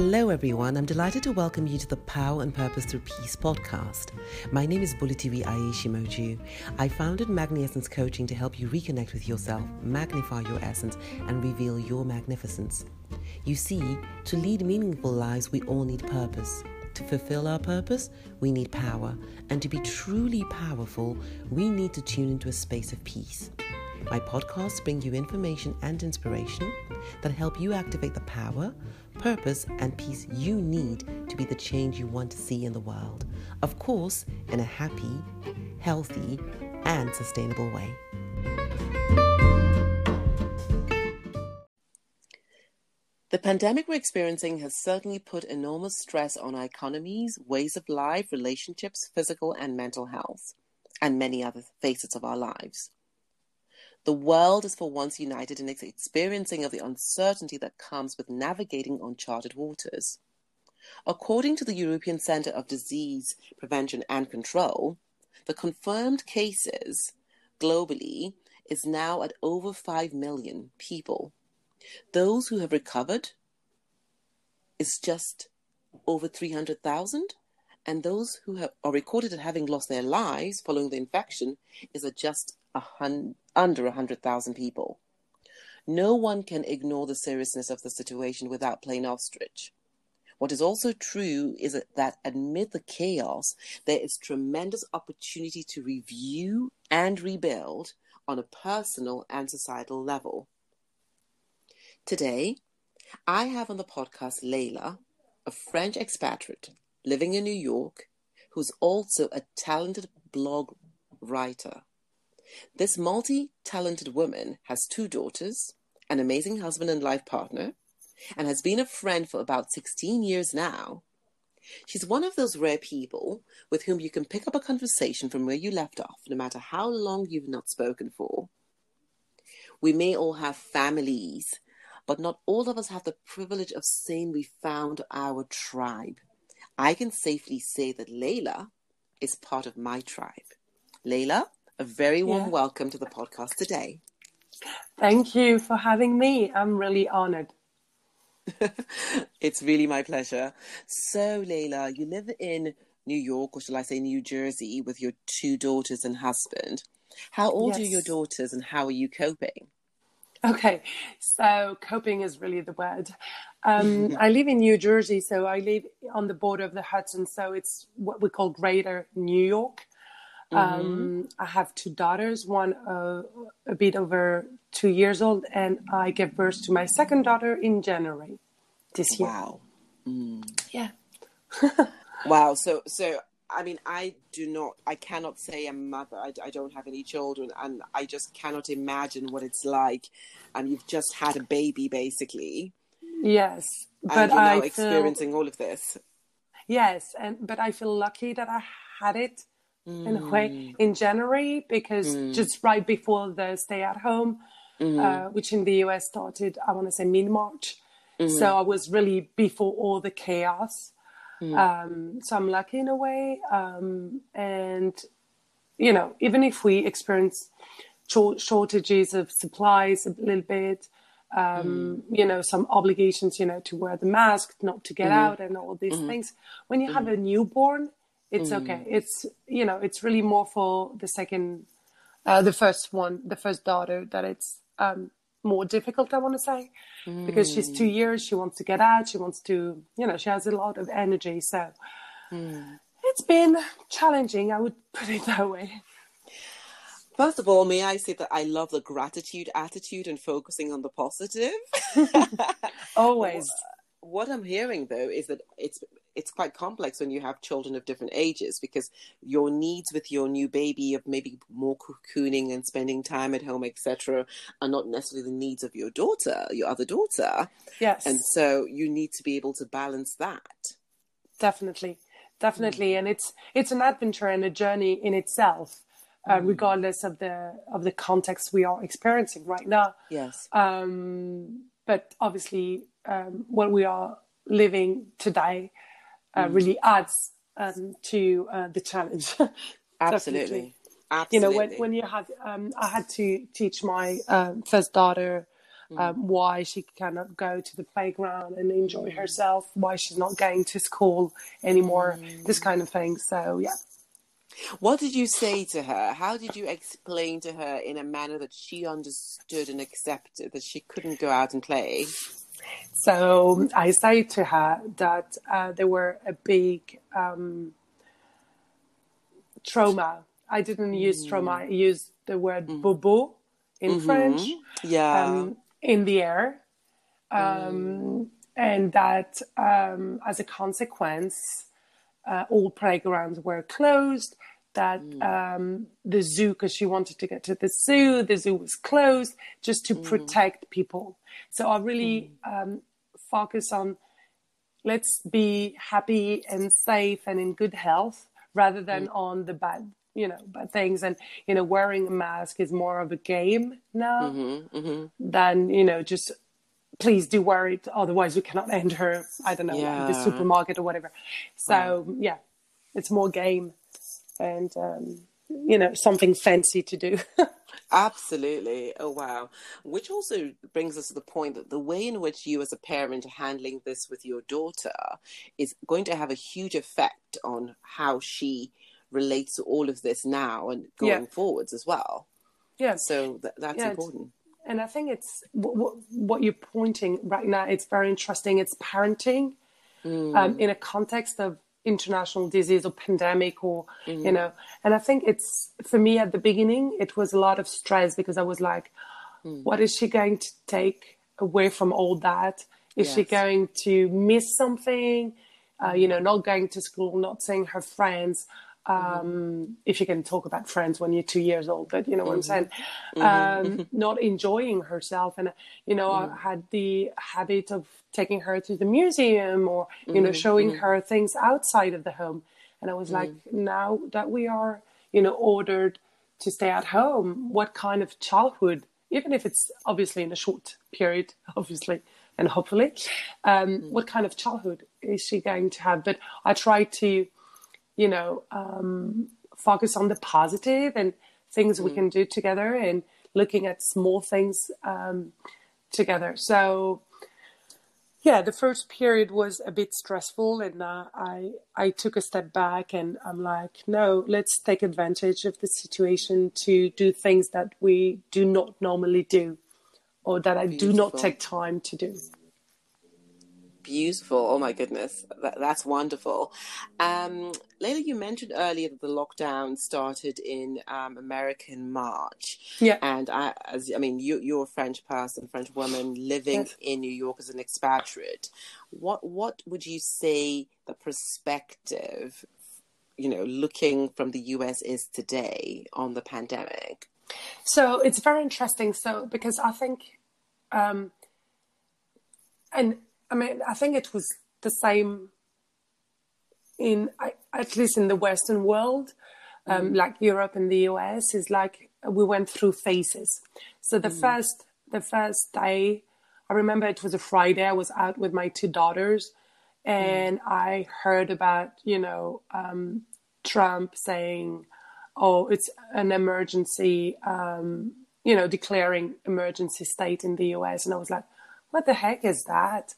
Hello, everyone. I'm delighted to welcome you to the Power and Purpose Through Peace podcast. My name is Bulitiwi Aishimoju. I founded Magni Essence Coaching to help you reconnect with yourself, magnify your essence, and reveal your magnificence. You see, to lead meaningful lives, we all need purpose. To fulfill our purpose, we need power. And to be truly powerful, we need to tune into a space of peace. My podcasts bring you information and inspiration that help you activate the power, purpose, and peace you need to be the change you want to see in the world. Of course, in a happy, healthy, and sustainable way. The pandemic we're experiencing has certainly put enormous stress on our economies, ways of life, relationships, physical and mental health, and many other facets of our lives. The world is for once united in its experiencing of the uncertainty that comes with navigating uncharted waters. According to the European Centre of Disease Prevention and Control, the confirmed cases globally is now at over 5 million people. Those who have recovered is just over 300,000 and those who have, are recorded as having lost their lives following the infection is at just a hun- under 100,000 people. No one can ignore the seriousness of the situation without playing ostrich. What is also true is that amid the chaos, there is tremendous opportunity to review and rebuild on a personal and societal level. Today, I have on the podcast Layla, a French expatriate living in New York, who's also a talented blog writer. This multi talented woman has two daughters, an amazing husband and life partner, and has been a friend for about 16 years now. She's one of those rare people with whom you can pick up a conversation from where you left off, no matter how long you've not spoken for. We may all have families, but not all of us have the privilege of saying we found our tribe. I can safely say that Layla is part of my tribe. Layla, a very warm yeah. welcome to the podcast today. Thank you for having me. I'm really honored. it's really my pleasure. So, Layla, you live in New York, or shall I say New Jersey, with your two daughters and husband. How old yes. are your daughters and how are you coping? Okay, so coping is really the word. Um, I live in New Jersey, so I live on the border of the Hudson, so it's what we call Greater New York. Mm-hmm. Um, I have two daughters, one uh, a bit over two years old, and I gave birth to my second daughter in January this year. Wow. Mm. Yeah. wow. So, so I mean, I do not, I cannot say I'm a mother. I, I, don't have any children, and I just cannot imagine what it's like. And you've just had a baby, basically. Yes, but and you're now I experiencing feel, all of this. Yes, and but I feel lucky that I had it. In a way mm. in January because mm. just right before the stay at home, mm-hmm. uh, which in the US started, I want to say mid March. Mm-hmm. So I was really before all the chaos. Mm. Um, so I'm lucky in a way. Um, and, you know, even if we experience shortages of supplies a little bit, um, mm. you know, some obligations, you know, to wear the mask, not to get mm. out, and all these mm. things. When you have a newborn, it's mm. okay it's you know it's really more for the second uh, the first one the first daughter that it's um, more difficult i want to say mm. because she's two mm. years she wants to get out she wants to you know she has a lot of energy so mm. it's been challenging i would put it that way First of all, may I say that I love the gratitude attitude and focusing on the positive. Always. what I'm hearing though is that it's it's quite complex when you have children of different ages because your needs with your new baby of maybe more cocooning and spending time at home, etc., are not necessarily the needs of your daughter, your other daughter. Yes. And so you need to be able to balance that. Definitely. Definitely. Mm. And it's it's an adventure and a journey in itself. Uh, mm. regardless of the of the context we are experiencing right now. Yes. Um, but obviously, um, what we are living today uh, mm. really adds um, to uh, the challenge. Absolutely. Absolutely. You know, when, when you had, um, I had to teach my um, first daughter mm. um, why she cannot go to the playground and enjoy herself, why she's not going to school anymore, mm. this kind of thing. So, yeah. What did you say to her? How did you explain to her in a manner that she understood and accepted that she couldn't go out and play? So I say to her that uh, there were a big um, trauma. I didn't use trauma. I used the word mm. bobo in mm-hmm. French. Yeah. Um, in the air. Um, mm. And that um, as a consequence, uh, all playgrounds were closed. That mm. um, the zoo, because she wanted to get to the zoo, the zoo was closed just to mm. protect people. So I really mm. um, focus on let's be happy and safe and in good health rather than on the bad you know bad things and you know wearing a mask is more of a game now mm-hmm, mm-hmm. than you know just please do wear it otherwise we cannot enter i don't know yeah. the supermarket or whatever so yeah it's more game and um, you know something fancy to do absolutely oh wow which also brings us to the point that the way in which you as a parent are handling this with your daughter is going to have a huge effect on how she relates to all of this now and going yeah. forwards as well yeah so th- that's yeah, important and I think it's what, what, you're pointing right now. It's very interesting. It's parenting mm. um, in a context of international disease or pandemic, or mm. you know. And I think it's for me at the beginning, it was a lot of stress because I was like, mm. what is she going to take away from all that? Is yes. she going to miss something? Uh, you know, not going to school, not seeing her friends. Mm-hmm. um, if you can talk about friends when you're two years old, but you know what I'm saying, mm-hmm. um, not enjoying herself. And, you know, I mm-hmm. had the habit of taking her to the museum or, you know, showing her things outside of the home. And I was like, now that we are, you know, ordered to stay at home, what kind of childhood, even if it's obviously in a short period, obviously, and hopefully, um, what kind of childhood is she going to have? But I try to, you know, um, focus on the positive and things mm. we can do together and looking at small things um, together. So, yeah, the first period was a bit stressful, and uh, I I took a step back, and I'm like, no, let's take advantage of the situation to do things that we do not normally do, or that I Beautiful. do not take time to do beautiful. Oh my goodness, that, that's wonderful. Um, Layla, you mentioned earlier that the lockdown started in um, America in March. Yeah. And I, as I mean, you, you're a French person, French woman living yes. in New York as an expatriate. What what would you say the perspective, you know, looking from the US is today on the pandemic? So it's very interesting. So because I think, um, and I mean, I think it was the same in at least in the Western world, um, mm. like Europe and the US, is like we went through phases. So the mm. first the first day, I remember it was a Friday. I was out with my two daughters, and mm. I heard about you know um, Trump saying, "Oh, it's an emergency," um, you know, declaring emergency state in the US, and I was like, "What the heck is that?"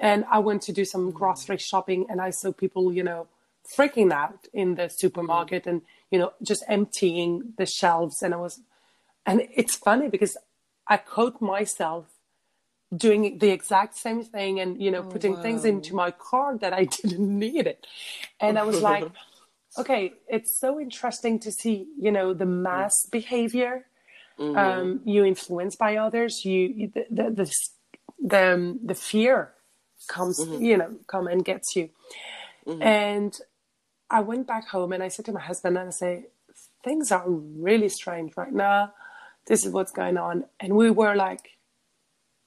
And I went to do some grocery shopping and I saw people, you know, freaking out in the supermarket and, you know, just emptying the shelves. And I was, and it's funny because I caught myself doing the exact same thing and, you know, oh, putting wow. things into my car that I didn't need it. And I was like, okay, it's so interesting to see, you know, the mass behavior. Mm-hmm. Um, you influenced by others, you, the, the, the, the, the fear comes, mm-hmm. you know, come and gets you. Mm-hmm. And I went back home and I said to my husband and I say, things are really strange right now. This is what's going on. And we were like,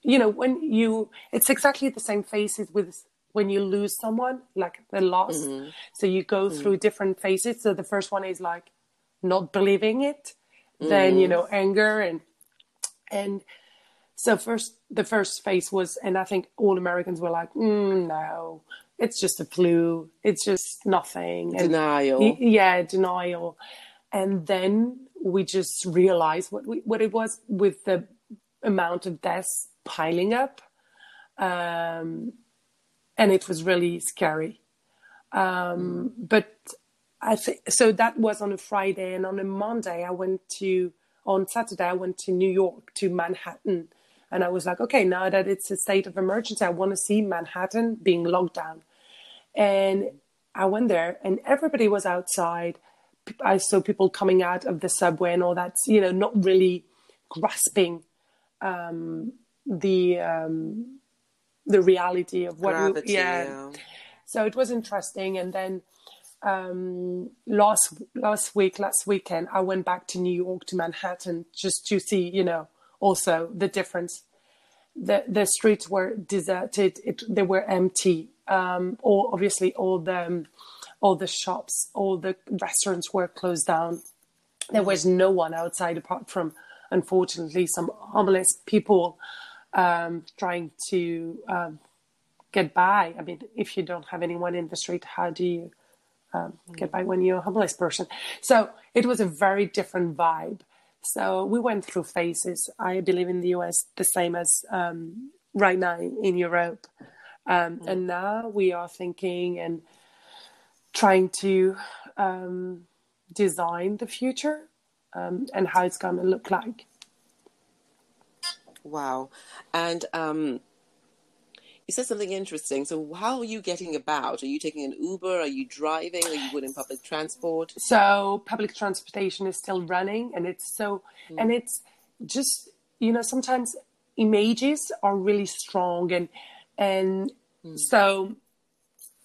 you know, when you, it's exactly the same phases with when you lose someone, like the loss. Mm-hmm. So you go mm-hmm. through different phases. So the first one is like not believing it, then, you mm-hmm. know, anger and, and so first, the first phase was, and I think all Americans were like, mm, no, it's just a flu. It's just nothing. And, denial. Yeah, denial. And then we just realized what we, what it was with the amount of deaths piling up. Um, and it was really scary. Um, but I think so. That was on a Friday, and on a Monday, I went to on Saturday. I went to New York to Manhattan, and I was like, okay, now that it's a state of emergency, I want to see Manhattan being locked down. And I went there, and everybody was outside. I saw people coming out of the subway and all that. You know, not really grasping um, the um, the reality of what Gravity, we, yeah. yeah. So it was interesting, and then um, last last week, last weekend, I went back to New York to Manhattan just to see, you know, also the difference. The the streets were deserted; it, they were empty. Um, all obviously all the all the shops, all the restaurants were closed down. There was no one outside apart from, unfortunately, some homeless people um, trying to um, get by. I mean, if you don't have anyone in the street, how do you um, get by when you're a homeless person? So it was a very different vibe. So we went through phases. I believe in the US the same as um, right now in Europe. Um, and now we are thinking and trying to um, design the future um, and how it's going to look like. Wow. And um, said something interesting. So, how are you getting about? Are you taking an Uber? Are you driving? Are you going in public transport? So, public transportation is still running, and it's so, mm. and it's just you know sometimes images are really strong, and and mm. so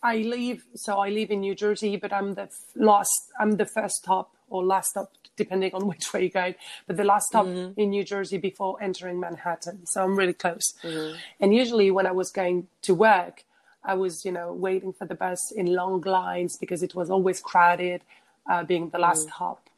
I live. So I live in New Jersey, but I'm the last. I'm the first stop or last stop depending on which way you go. But the last stop mm-hmm. in New Jersey before entering Manhattan, so I'm really close. Mm-hmm. And usually when I was going to work, I was you know waiting for the bus in long lines because it was always crowded, uh, being the last mm-hmm. hop.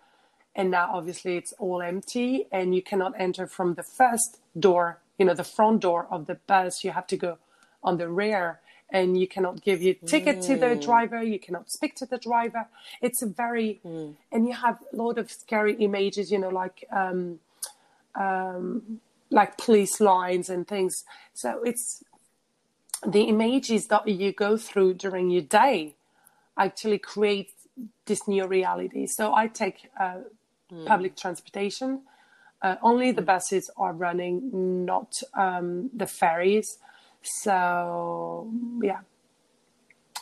And now obviously it's all empty, and you cannot enter from the first door, you know, the front door of the bus. You have to go on the rear and you cannot give your ticket mm. to the mm. driver you cannot speak to the driver it's a very mm. and you have a lot of scary images you know like um, um, like police lines and things so it's the images that you go through during your day actually create this new reality so i take uh, mm. public transportation uh, only the mm. buses are running not um, the ferries so yeah,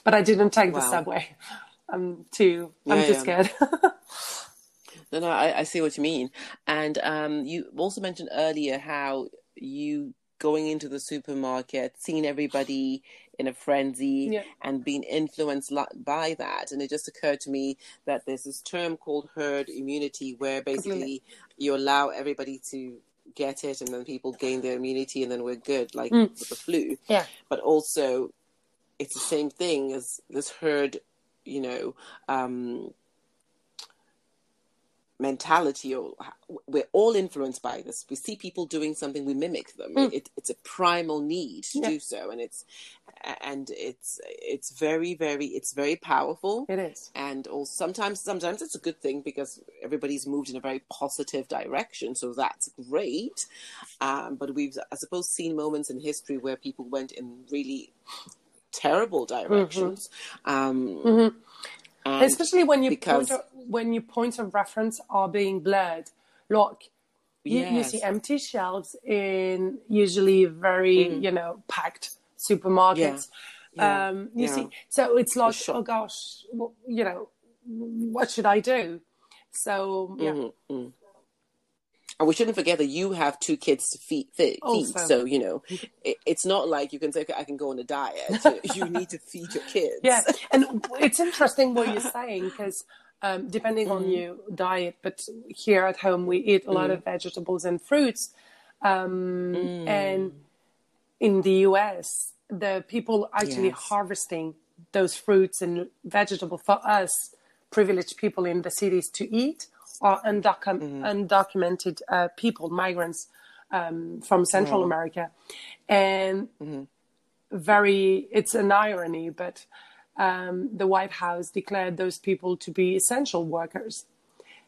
but I didn't take wow. the subway. I'm too. I'm yeah, too scared. no, no, I, I, see what you mean. And um, you also mentioned earlier how you going into the supermarket, seeing everybody in a frenzy, yeah. and being influenced by that. And it just occurred to me that there's this term called herd immunity, where basically you allow everybody to get it and then people gain their immunity and then we're good, like mm. with the flu. Yeah. But also, it's the same thing as this herd, you know, um, mentality or we're all influenced by this we see people doing something we mimic them mm. it, it's a primal need to yeah. do so and it's and it's it's very very it's very powerful it is and also sometimes sometimes it's a good thing because everybody's moved in a very positive direction so that's great um, but we've i suppose seen moments in history where people went in really terrible mm-hmm. directions mm-hmm. Um, mm-hmm and Especially when you because... point when your points of reference are being blurred. Look, you, yes. you see empty shelves in usually very mm. you know packed supermarkets. Yeah. Yeah. Um, you yeah. see, so it's like, sure. oh gosh, well, you know, what should I do? So yeah. Mm-hmm. And we shouldn't forget that you have two kids to feed. feed, feed. So you know, it, it's not like you can say, "Okay, I can go on a diet." you need to feed your kids. Yeah, and it's interesting what you're saying because um, depending mm. on your diet, but here at home we eat a lot mm. of vegetables and fruits, um, mm. and in the US, the people actually yes. harvesting those fruits and vegetables for us privileged people in the cities to eat are undocu- mm-hmm. undocumented uh, people, migrants um, from Central America, and mm-hmm. very. It's an irony, but um, the White House declared those people to be essential workers.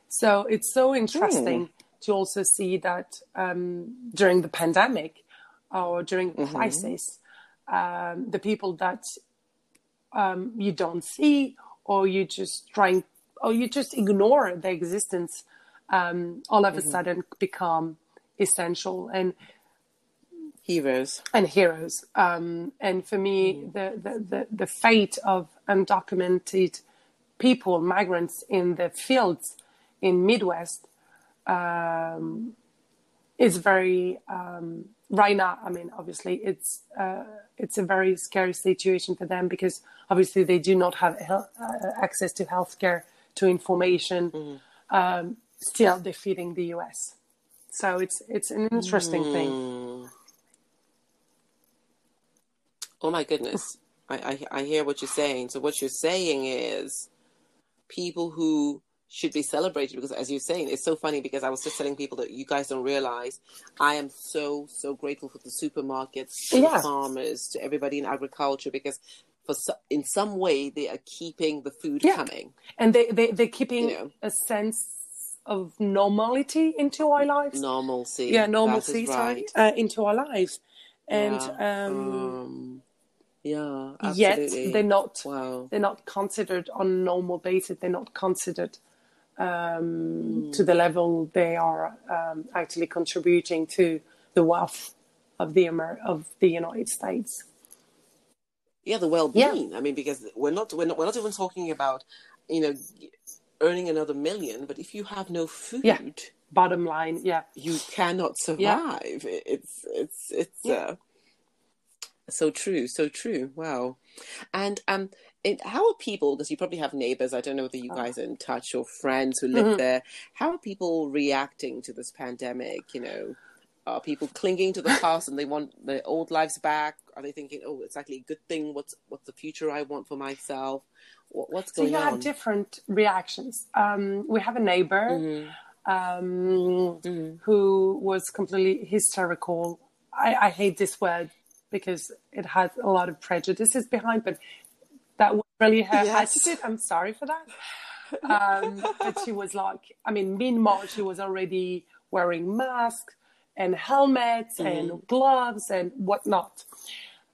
So it's so interesting mm. to also see that um, during the pandemic, or during a crisis, um, the people that um, you don't see or you just trying or you just ignore their existence um, all of a sudden become essential and Heroes. and heroes. Um, and for me, the, the, the, the fate of undocumented people, migrants in the fields in Midwest, um, is very um, right now. I mean, obviously, it's uh, it's a very scary situation for them because obviously they do not have health, uh, access to healthcare, to information. Um, still defeating the U.S. So it's it's an interesting thing. Oh my goodness. I, I I hear what you're saying. So what you're saying is people who should be celebrated because as you're saying, it's so funny because I was just telling people that you guys don't realize I am so, so grateful for the supermarkets, to Yeah. the farmers, to everybody in agriculture because for in some way they are keeping the food Yeah. coming. and they, they they're keeping You know. a sense of normality into our lives. Normalcy. yeah, normalcy, right. uh, into our lives, and Yeah. um, Um, yeah, yet they're not Wow. they're not considered on a normal basis. They're not considered um, Hmm. to the level they are um, actually contributing to the wealth of the Amer- of the United States. Yeah the well-being. I mean because we're not we're not we're not even talking about you know earning another million but if you have no food Yeah. Bottom line, yeah, you cannot survive. It- it's it's it's Yeah. uh, so true so true. Wow. And um it, how are people because you probably have neighbors i don't know whether you guys are in touch or friends who live Mhm. there. How are people reacting to this pandemic you know are people clinging to the past and they want their old lives back are they thinking oh it's actually a good thing what's what's the future i want for myself what, what's So you on have different reactions. Um, we have a neighbor Mhm. um, Mhm. who was completely hysterical. I, I hate this word because it has a lot of prejudices behind, but that was really her Yes. attitude. I'm sorry for that. Um, but she was like, I mean, March, she was already wearing masks and helmets and gloves and whatnot.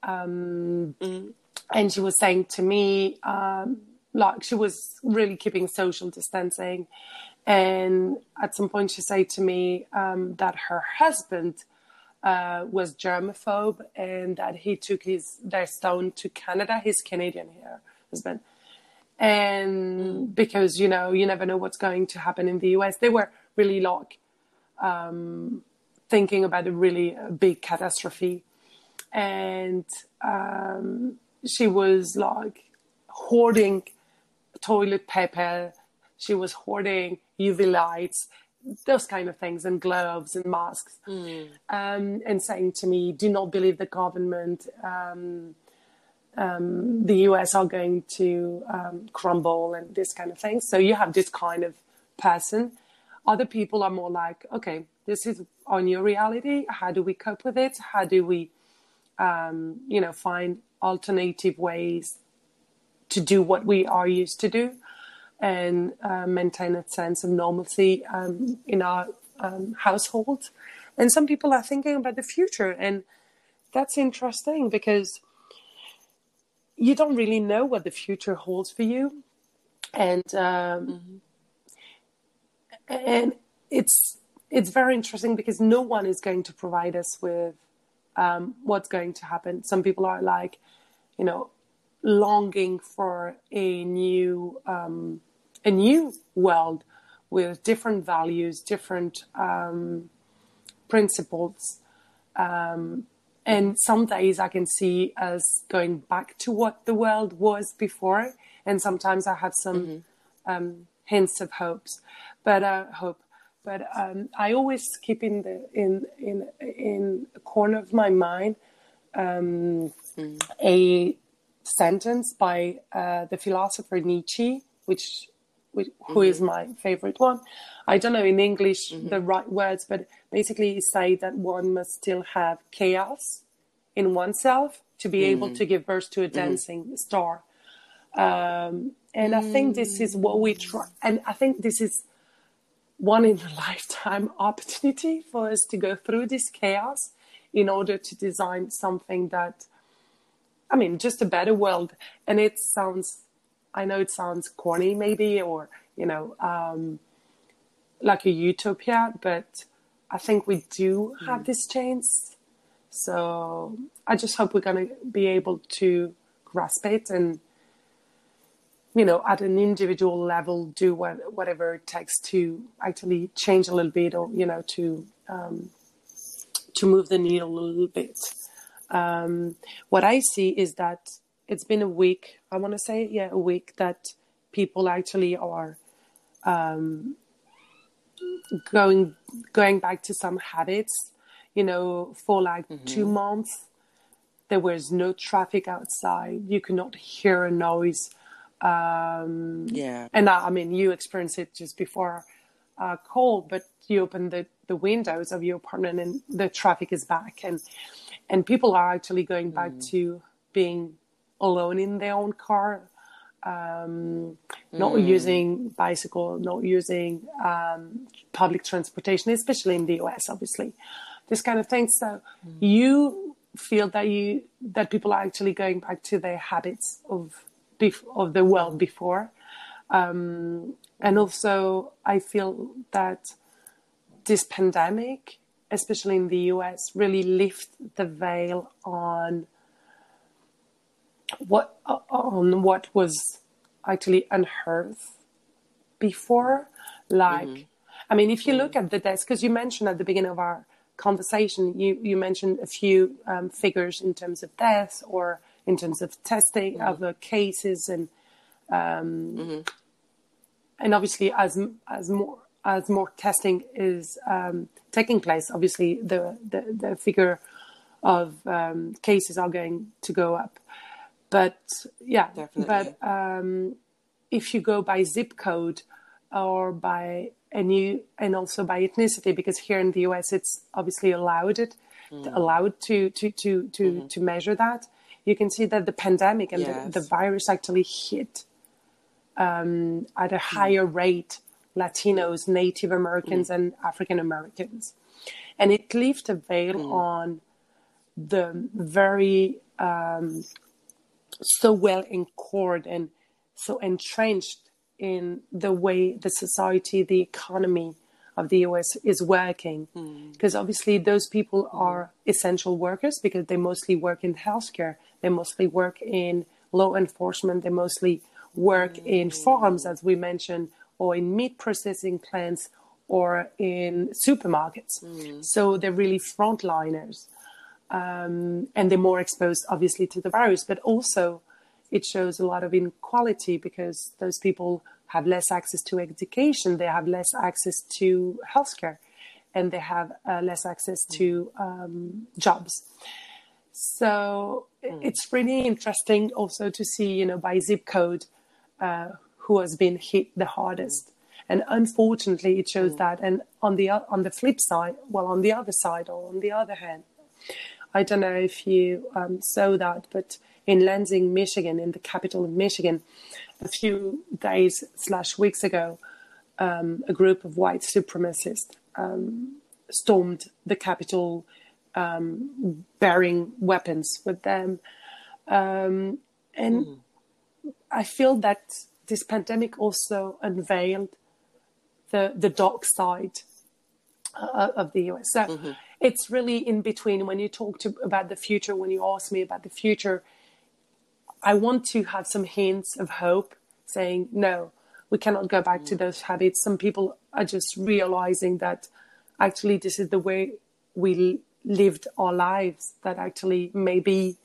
Um, Mhm. and she was saying to me um, like she was really keeping social distancing. And at some point she said to me um, that her husband uh, was germaphobe and that he took his their stone to canada. He's canadian here husband. And because you know you never know what's going to happen in the us they were really like um, thinking about a really uh, big catastrophe and um, she was like hoarding toilet paper. She was hoarding UV lights, those kind of things, and gloves and masks, um, and saying to me, "Do not believe the government. Um, um, the US are going to um, crumble and this kind of thing." So you have this kind of person. Other people are more like, "Okay, this is our new reality. How do we cope with it? How do we?" um, you know, find alternative ways to do what we are used to do and uh, maintain a sense of normalcy um, in our um, household. And some people are thinking about the future, and that's interesting because you don't really know what the future holds for you, and um, and it's it's very interesting because no one is going to provide us with um, what's going to happen. Some people are like, you know, longing for a new um, a new world with different values, different um, principles. Um, and some days I can see us going back to what the world was before, and sometimes I have some um, hints of hopes, but uh, hope. But um, I always keep in the in in in a corner of my mind um, a sentence by uh, the philosopher Nietzsche, which, which who is my favorite one. I don't know in English the right words, but basically he say that one must still have chaos in oneself to be able to give birth to a dancing star. Um, and I think this is what we try, and I think this is one in a lifetime opportunity for us to go through this chaos in order to design something that, I mean, just a better world. And it sounds, I know it sounds corny maybe, or, you know, um, like a utopia, but I think we do have mm. this chance. So I just hope we're going to be able to grasp it and, you know, at an individual level, do what, whatever it takes to actually change a little bit or, you know, to, um, to move the needle a little bit. Um, what I see is that it's been a week, I want to say, yeah, a week that people actually are um, going going back to some habits. You know, for like mm-hmm. two months, there was no traffic outside. You could not hear a noise. Um, yeah, and I, I mean, you experienced it just before uh, call, but you open the, the windows of your apartment and the traffic is back, and and people are actually going back mm. to being alone in their own car um, not mm. using bicycle, not using um, public transportation, especially in the US, obviously, this kind of thing. So mm. you feel that you that people are actually going back to their habits of of the world before, um, and also I feel that this pandemic, especially in the US, really lift the veil on what on what was actually unheard before like mm-hmm. i mean if you mm-hmm. look at the deaths because you mentioned at the beginning of our conversation you you mentioned a few um, figures in terms of deaths or in terms of testing mm-hmm. of the cases and um, mm-hmm. and obviously as as more as more testing is um, taking place obviously the, the the figure of um, cases are going to go up but yeah, Definitely. but um, if you go by zip code or by and you and also by ethnicity, because here in the US it's obviously allowed it mm. allowed to to to to mm-hmm. to measure that. You can see that the pandemic and yes. the, the, virus actually hit um, at a higher rate Latinos, Native Americans, mm. and African Americans, and it lifted a veil mm. on the very um, so well encored and so entrenched in the way the society, the economy of the US is working. Because mm. obviously, those people are essential workers because they mostly work in healthcare, they mostly work in law enforcement, they mostly work mm. in farms, as we mentioned, or in meat processing plants or in supermarkets. Mm. So they're really frontliners um, and they're more exposed, obviously, to the virus. But also, it shows a lot of inequality because those people have less access to education, they have less access to healthcare, and they have uh, less access to um, jobs. So mm. it's really interesting also to see, you know, by zip code, uh, who has been hit the hardest. And unfortunately, it shows mm. that. And on the on the flip side, well, on the other side, or on the other hand, I don't know if you um, saw that, but in Lansing, Michigan, in the capital of Michigan, a few days slash weeks ago, um, a group of white supremacists um, stormed the Capitol, um, bearing weapons with them, um, and mm. I feel that this pandemic also unveiled the the dark side uh, of the US. So. Mm-hmm it's really in between when you talk to about the future when you ask me about the future i want to have some hints of hope saying no we cannot go back to mm. those habits some people are just realizing that actually this is the way we lived our lives that actually maybe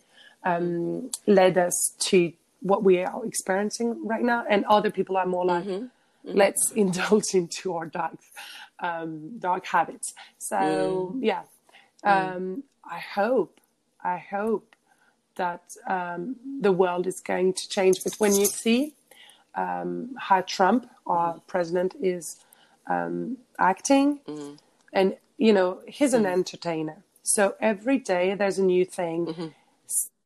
um, led us to what we are experiencing right now and other people are more like mm-hmm. Mm-hmm. let's indulge into our dark um, dark habits. So mm. yeah, um, I hope, I hope that um, the world is going to change. But when you see um, how Trump, our president, is um, acting, mm. and you know he's an mm. entertainer. So every day there's a new thing mm-hmm.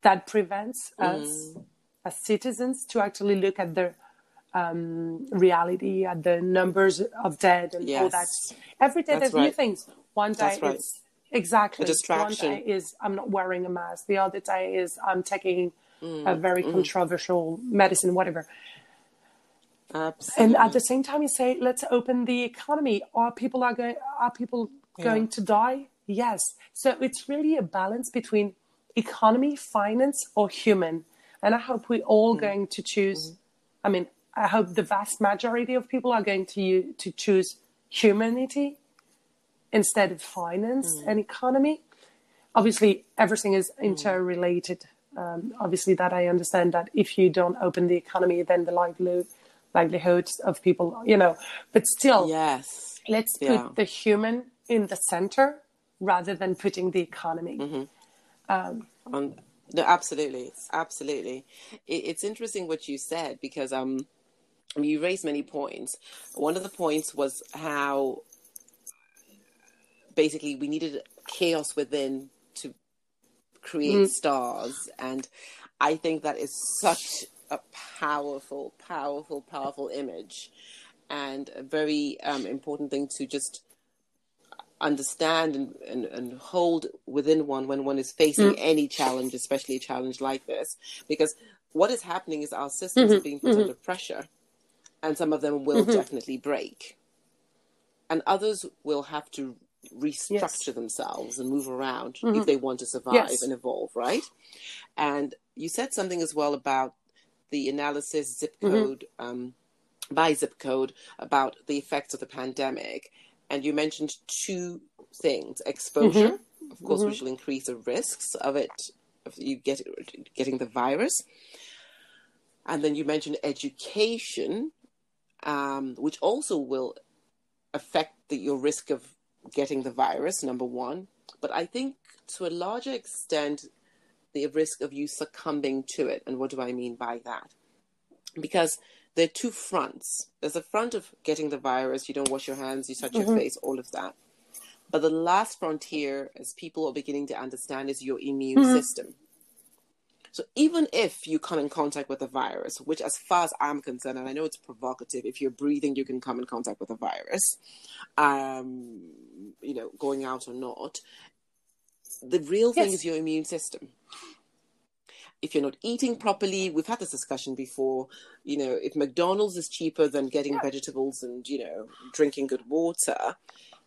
that prevents us mm. as citizens to actually look at the um, reality, at the numbers of dead and yes. all that. Every day That's there's right. new things. One day right. it's exactly. A distraction. One day is I'm not wearing a mask. The other day is I'm taking mm. a very mm. controversial medicine, whatever. Absolutely. And at the same time, you say, let's open the economy. Are people are going? Are people yeah. going to die? Yes. So it's really a balance between economy, finance, or human. And I hope we're all mm. going to choose. Mm. I mean, I hope the vast majority of people are going to to choose humanity instead of finance mm. and economy. Obviously, everything is mm. interrelated. Um, obviously, that I understand that if you don't open the economy, then the livelihood livelihoods of people, you know. But still, yes, let's put the human in the center rather than putting the economy. Mm-hmm. Um, um, no, absolutely, absolutely. It, it's interesting what you said because um, you raised many points. One of the points was how basically we needed chaos within to create mm. stars, and I think that is such a powerful, powerful, powerful image, and a very um, important thing to just understand and, and, and, hold within one when one is facing mm. any challenge, especially a challenge like this. Because what is happening is our systems mm-hmm. are being put mm-hmm. under pressure, and some of them will mm-hmm. definitely break, and others will have to restructure yes. themselves and move around if mm-hmm. they want to survive yes. and evolve, right? And you said something as well about the analysis zip mm-hmm. code um, by zip code about the effects of the pandemic and you mentioned two things: exposure, mm-hmm. of course, mm-hmm. which will increase the risks of it, of you get getting the virus, and then you mentioned education, um, which also will affect the, your risk of getting the virus. Number one, but I think to a larger extent, the risk of you succumbing to it. And what do I mean by that? Because there are two fronts. There's a front of getting the virus, you don't wash your hands, you touch mm-hmm. your face, all of that. But the last frontier, as people are beginning to understand, is your immune mm-hmm. system. So even if you come in contact with the virus, which as far as I'm concerned, and I know it's provocative, if you're breathing, you can come in contact with a virus, um, you know, going out or not. The real thing yes. is your immune system if you're not eating properly, we've had this discussion before. You know, if McDonald's is cheaper than getting yeah. vegetables and, you know, drinking good water,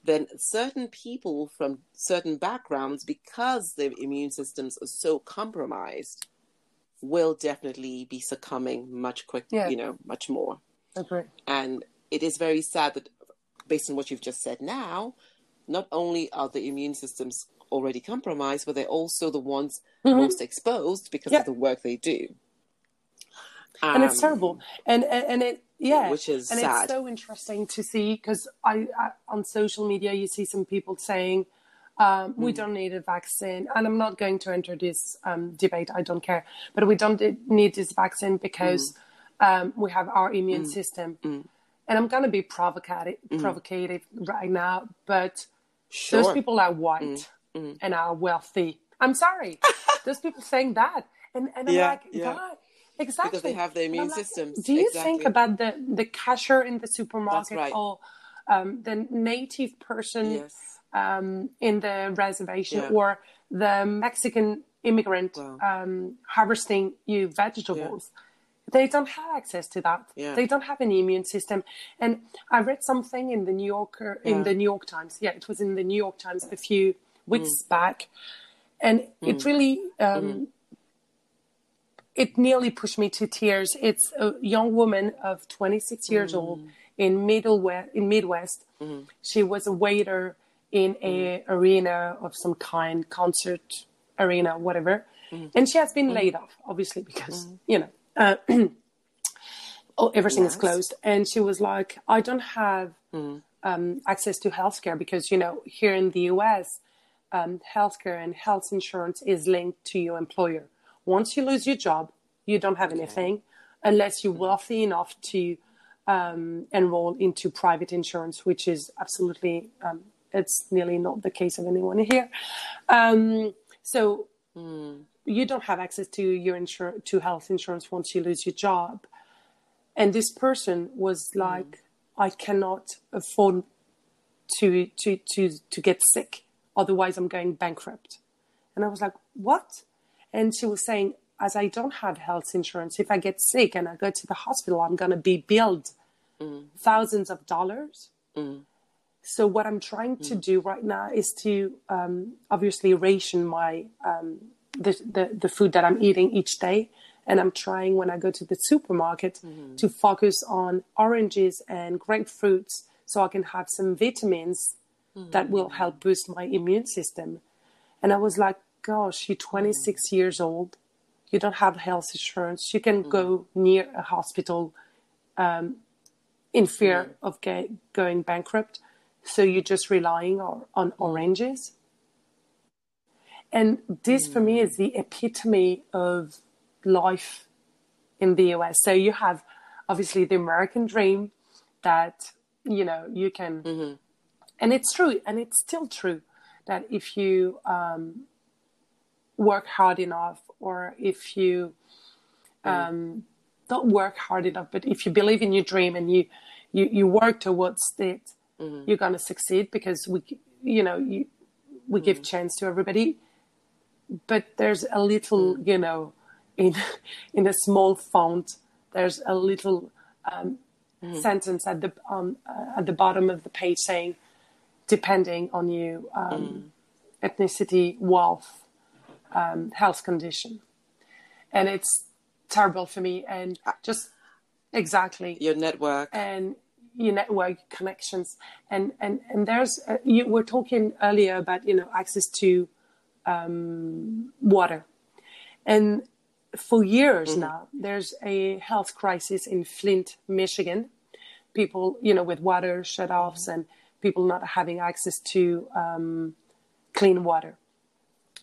then certain people from certain backgrounds, because their immune systems are so compromised, will definitely be succumbing much quicker, yeah. you know, much more. Okay. And it is very sad that, based on what you've just said now, not only are the immune systems already compromised, but they're also the ones mm-hmm. most exposed because yeah. of the work they do. Um, and it's um, terrible. And, and, and it, yeah, which is and sad. it's so interesting to see because I, I, on social media you see some people saying um, we mm. don't need a vaccine, and I'm not going to enter this um, debate. I don't care, but we don't need this vaccine because mm. we have our immune mm. system. Mm. And I'm going to be provocative, mm. provocative right now, but sure. those people are white mm mm. and are wealthy. I'm sorry, those people saying that, and and I'm yeah, like, yeah. God, exactly because they have their immune systems. do you exactly. think about the the cashier in the supermarket right. or um, the native person yes. Um, in the reservation yeah. or the Mexican immigrant wow. um, harvesting you vegetables? they don't have access to that. Yeah. They don't have an immune system. And I read something in the New Yorker in yeah. the New York Times. Yeah, it was in the New York Times a few weeks mm. back, and mm. it really um, mm. it nearly pushed me to tears. It's a young woman of 26 years old in middle west, in Midwest. She was a waiter in a arena of some kind, concert arena, whatever. And she has been laid off, obviously, because you know uh, oh, everything yes. is closed. And she was like, I don't have mm. um, access to healthcare because, you know, here in the US, um, healthcare and health insurance is linked to your employer. Once you lose your job, you don't have okay. anything unless you're wealthy enough to um, enroll into private insurance, which is absolutely, um, it's nearly not the case of anyone here. Um, so mm. you don't have access to your insur- to health insurance once you lose your job. And this person was hmm. like, mm. I cannot afford to to to to get sick otherwise I'm going bankrupt. And I was like, what? And she was saying, as I don't have health insurance, if I get sick and I go to the hospital, I'm going to be billed mm. thousands of dollars. Mm. So what I'm trying mm. to do right now is to um, obviously ration my um, the, the, the food that I'm eating each day, and I'm trying when I go to the supermarket mm-hmm. to focus on oranges and grapefruits so I can have some vitamins mm-hmm. that will help boost my immune system. And I was like, gosh, you're 26 mm-hmm. years old. You don't have health insurance. You can go mm-hmm. near a hospital um, in fear mm-hmm. of get, going bankrupt. So you're just relying on, on oranges. And this for me is the epitome of life in the US. So you have obviously the American dream that, you know, you can, mm-hmm. and it's true, and it's still true that if you um, work hard enough or if you mm-hmm. um, don't work hard enough, but if you believe in your dream and you, you, you work towards it, mm-hmm. you're going to succeed because we, you know, you, we give mm-hmm. chance to everybody but there's a little, mm. you know, in in a small font, there's a little um, mm. sentence at the um, uh, at the bottom of the page saying, depending on you, um, mm. ethnicity, wealth, um, health condition, and it's terrible for me. And just exactly your network and your network connections and and and there's uh, you were talking earlier about you know access to um, water. And for years mm-hmm. now, there's a health crisis in Flint, Michigan. People, you know, with water shutoffs and people not having access to um, clean water.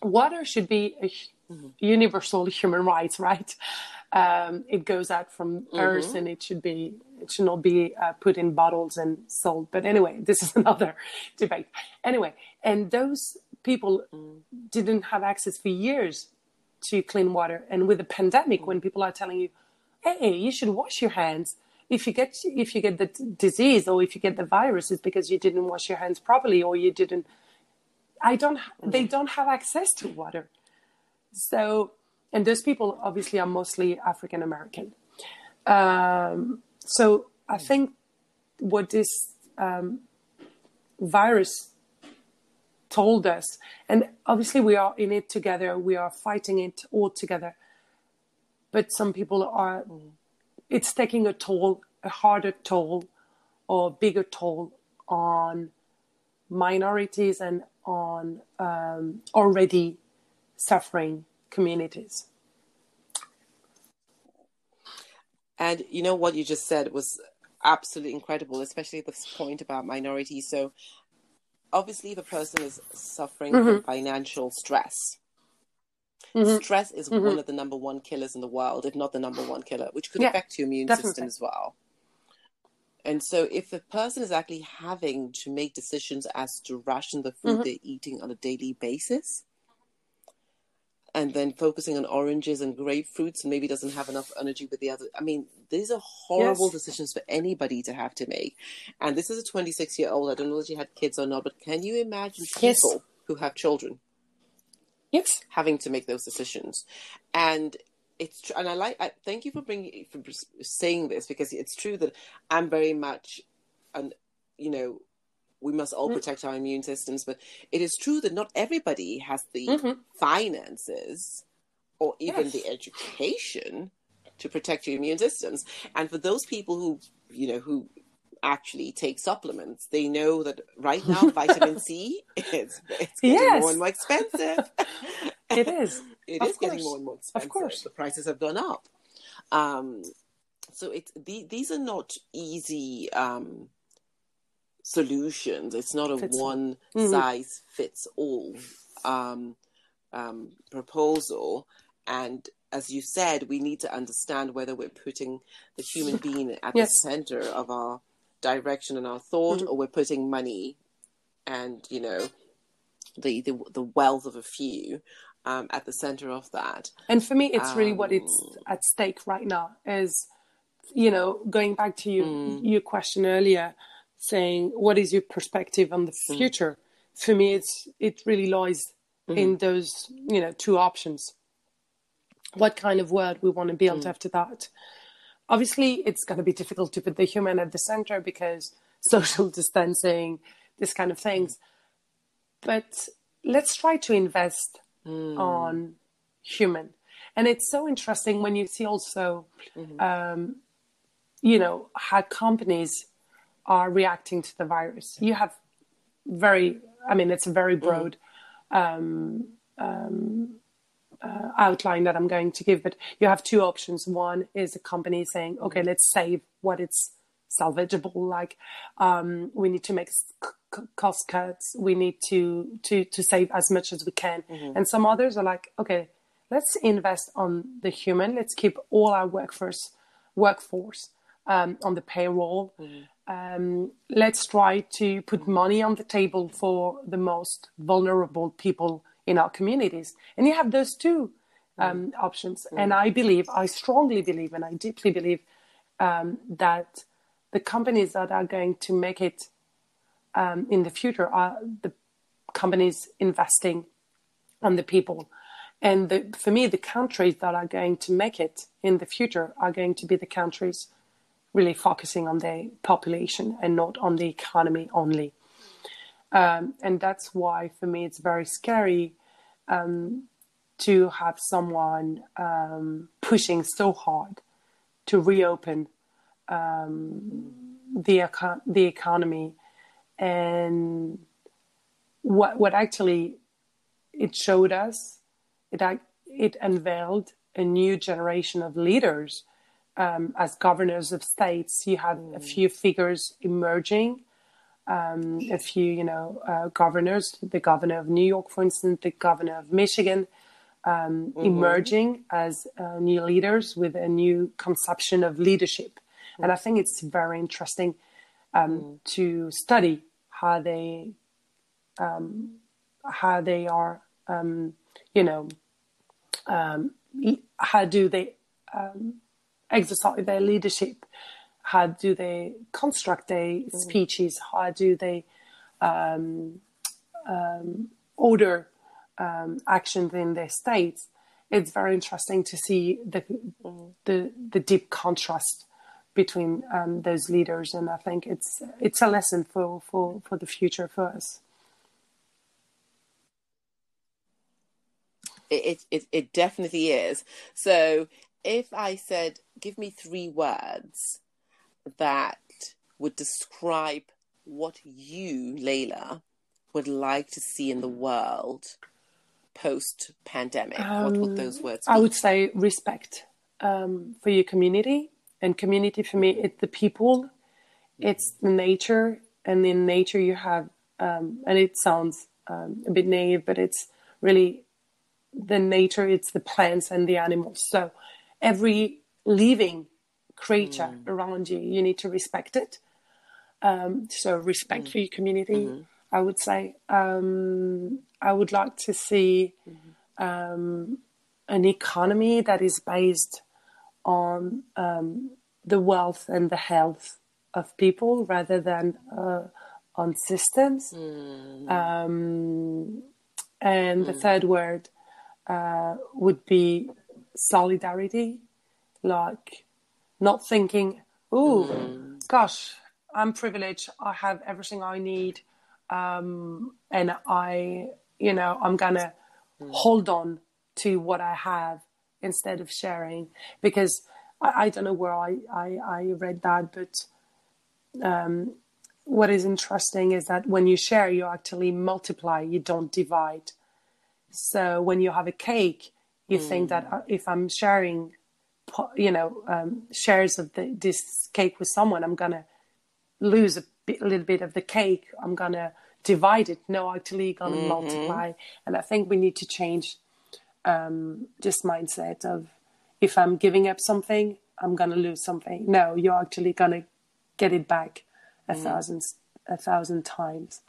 Water should be a mm-hmm. universal human rights, right? Um, it goes out from mm-hmm. Earth, and it should be it should not be uh, put in bottles and sold. But anyway, this is another debate. Anyway, and those people mm. didn't have access for years to clean water. And with the pandemic, when people are telling you, "Hey, you should wash your hands," if you get if you get the disease or if you get the virus, it's because you didn't wash your hands properly or you didn't. I don't. They mm. don't have access to water. So, and those people obviously are mostly African American. Um, so I mm. think what this um, virus told us. And obviously, we are in it together. We are fighting it all together. But some people are, it's taking a toll, a harder toll, or bigger toll on minorities and on um, already suffering communities. And you know what you just said was absolutely incredible, especially this point about minorities. So obviously the person is suffering mm-hmm. from financial stress. Mm-hmm. Stress is mm-hmm. one of the number one killers in the world, if not the number one killer, which could yeah, affect your immune definitely. system as well. And so, if the person is actually having to make decisions as to ration the food mm-hmm. they're eating on a daily basis, and then focusing on oranges and grapefruits and maybe doesn't have enough energy with the other. I mean, these are horrible yes. decisions for anybody to have to make. And this is a 26 year old. I don't know if you had kids or not, but can you imagine people yes. who have children? Yes. Having to make those decisions. And it's true. And I like, I, thank you for bringing, for saying this because it's true that I'm very much an, you know, we must all mm. protect our immune systems. But it is true that not everybody has the mm-hmm. finances or even yes. the education to protect your immune systems. And for those people who, you know, who actually take supplements, they know that right now vitamin C is it's getting yes. more and more expensive. it is. It of is course. getting more and more expensive. Of course, the prices have gone up. Um, so it's the, these are not easy um, solutions. It's not a fits one mm-hmm. size fits all um, um, proposal. And as you said, we need to understand whether we're putting the human being at yes. the center of our direction and our thought, mm-hmm. or we're putting money and you know the the, the wealth of a few um, at the center of that. And for me, it's really what it's um, at stake right now. Is you know going back to your mm. your question earlier saying what is your perspective on the mm. future mm. for me, it's it really lies mm-hmm. in those you know two options. What kind of world we want to build mm. after that? Obviously, it's going to be difficult to put the human at the center because social distancing, this kind of things. But let's try to invest mm. on human. And it's so interesting when you see also, mm-hmm. um, you know, how companies are reacting to the virus. You have very, I mean, it's a very mm-hmm. broad um, um, uh, outline that I'm going to give, but you have two options. One is a company saying, okay, let's save what it's salvageable, like um, we need to make c- cost cuts, we need to, to, to save as much as we can. Mm-hmm. And some others are like, okay, let's invest on the human, let's keep all our workforce, workforce um, on the payroll. Mm-hmm um, let's try to put money on the table for the most vulnerable people in our communities. And you have those two um, mm. options. Mm. And I believe, I strongly believe, and I deeply believe um, that the companies that are going to make it um, in the future are the companies investing on the people. And the, for me, the countries that are going to make it in the future are going to be the countries really focusing on the population and not on the economy only. Um, and that's why, for me, it's very scary um, to have someone um, pushing so hard to reopen um, the the economy, and what what actually it showed us, it it unveiled a new generation of leaders um, as governors of states, you had mm. a few figures emerging, um, a few, you know, uh, governors, the governor of New York, for instance, the governor of Michigan, um, mm-hmm. emerging as uh, new leaders with a new conception of leadership. Mm. And I think it's very interesting um, mm. to study how they um, how they are, um, you know, how do they exercise their leadership? How do they construct their mm. speeches? How do they um, um, order um, actions in their states? It's very interesting to see the mm. the, the deep contrast between um, those leaders, and I think it's it's a lesson for, for, for the future for us. It, it it definitely is. So if I said, give me three words that would describe what you, Layla, would like to see in the world post pandemic, um, what would those words be? I would say respect um, for your community. And community for me, it's the people, it's the nature. And in nature, you have, um, and it sounds um, a bit naive, but it's really the nature, it's the plants and the animals. So every living creature mm. around you. You need to respect it. Um, so respect mm. for your community, mm-hmm. I would say. Um, I would like to see mm-hmm. um, an economy that is based on um, the wealth and the health of people rather than uh, on systems. Mm. Um, and the mm. third word uh, would be solidarity, like not thinking, oh, mm. gosh, I'm privileged. I have everything I need. Um, and I, you know, I'm to mm. hold on to what I have instead of sharing because I, I don't know where I, I, I read that, but um, what is interesting is that when you share, you actually multiply, you don't divide. So when you have a cake, you mm. think that uh, if I'm sharing, you know, um, shares of the, this cake with someone, I'm gonna lose a, bit, a little bit of the cake. I'm gonna divide it. No, actually, gonna mm-hmm. multiply. And I think we need to change um, this mindset of if I'm giving up something, I'm gonna lose something. No, you're actually gonna get it back a mm. thousand a thousand times.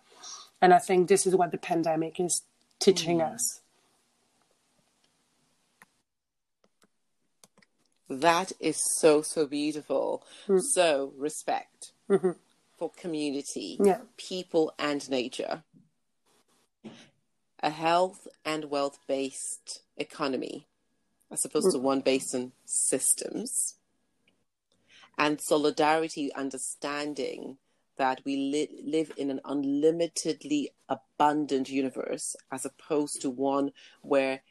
And I think this is what the pandemic is teaching mm. us. That is so, so beautiful. Mm. So, respect mm-hmm. for community, yeah. people, and nature. a health and wealth based economy as opposed to one based on systems. And solidarity, understanding that we li- live in an unlimitedly abundant universe as opposed to one where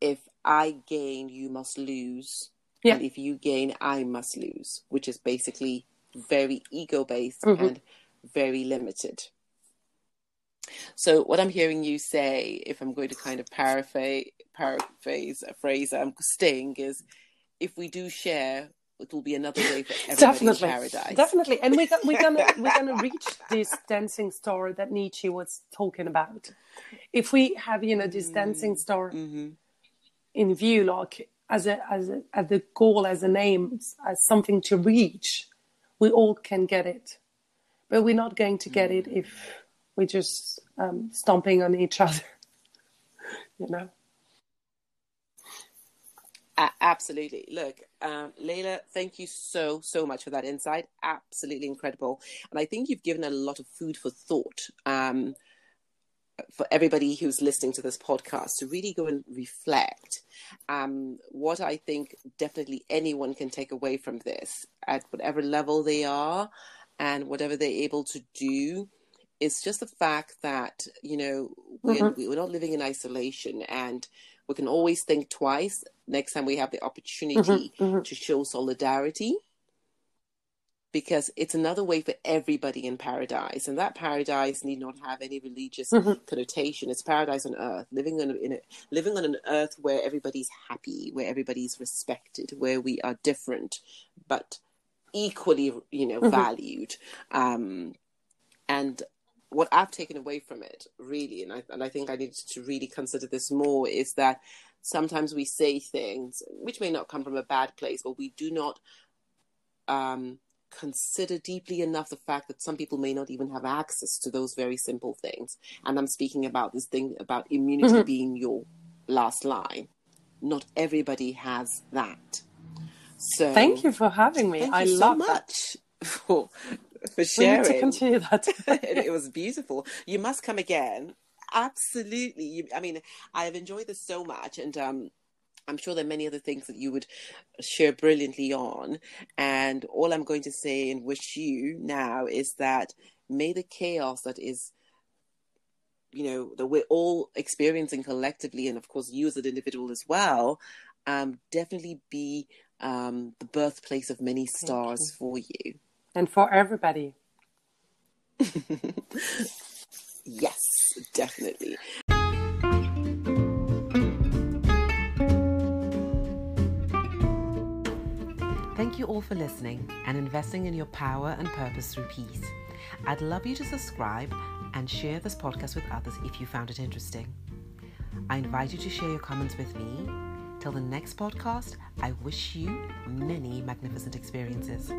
if I gain, you must lose. Yeah. And if you gain, I must lose, which is basically very ego based mm-hmm. and very limited. So, what I'm hearing you say, if I'm going to kind of paraphrase, paraphrase a phrase I'm staying, is if we do share, it will be another way for everybody definitely, paradise. Definitely, and we're, we're gonna we're gonna reach this dancing star that Nietzsche was talking about. If we have you know this dancing mm, star mm-hmm. in view, like as a as a as the goal, as an aim, as something to reach, we all can get it, but we're not going to get it if we're just um, stomping on each other. you know. Uh, absolutely. Look, um, Layla, thank you so, so much for that insight. Absolutely incredible. And I think you've given a lot of food for thought um, for everybody who's listening to this podcast to really go and reflect. Um, what I think definitely anyone can take away from this at whatever level they are and whatever they're able to do is just the fact that, you know, we're, mm-hmm. we're not living in isolation and we can always think twice next time we have the opportunity mm-hmm, mm-hmm. to show solidarity because it's another way for everybody in paradise and that paradise need not have any religious mm-hmm. connotation it's paradise on earth living on in a, living on an earth where everybody's happy where everybody's respected where we are different but equally you know mm-hmm. valued um, and what I've taken away from it, really, and I, and I think I need to really consider this more, is that sometimes we say things which may not come from a bad place, but we do not um, consider deeply enough the fact that some people may not even have access to those very simple things. And I'm speaking about this thing about immunity mm-hmm. being your last line. Not everybody has that. So thank you for having me. I love so much that. for for sharing. We need to continue that. it was beautiful. You must come again. Absolutely. I mean, I have enjoyed this so much, and um, I'm sure there are many other things that you would share brilliantly on. And all I'm going to say and wish you now is that may the chaos that is you know that we're all experiencing collectively and of course you as an individual as well um, definitely be um, the birthplace of many stars for you and for everybody. yes, definitely. Thank you all for listening and investing in your power and purpose through peace. I'd love you to subscribe and share this podcast with others if you found it interesting. I invite you to share your comments with me. Till the next podcast, I wish you many magnificent experiences.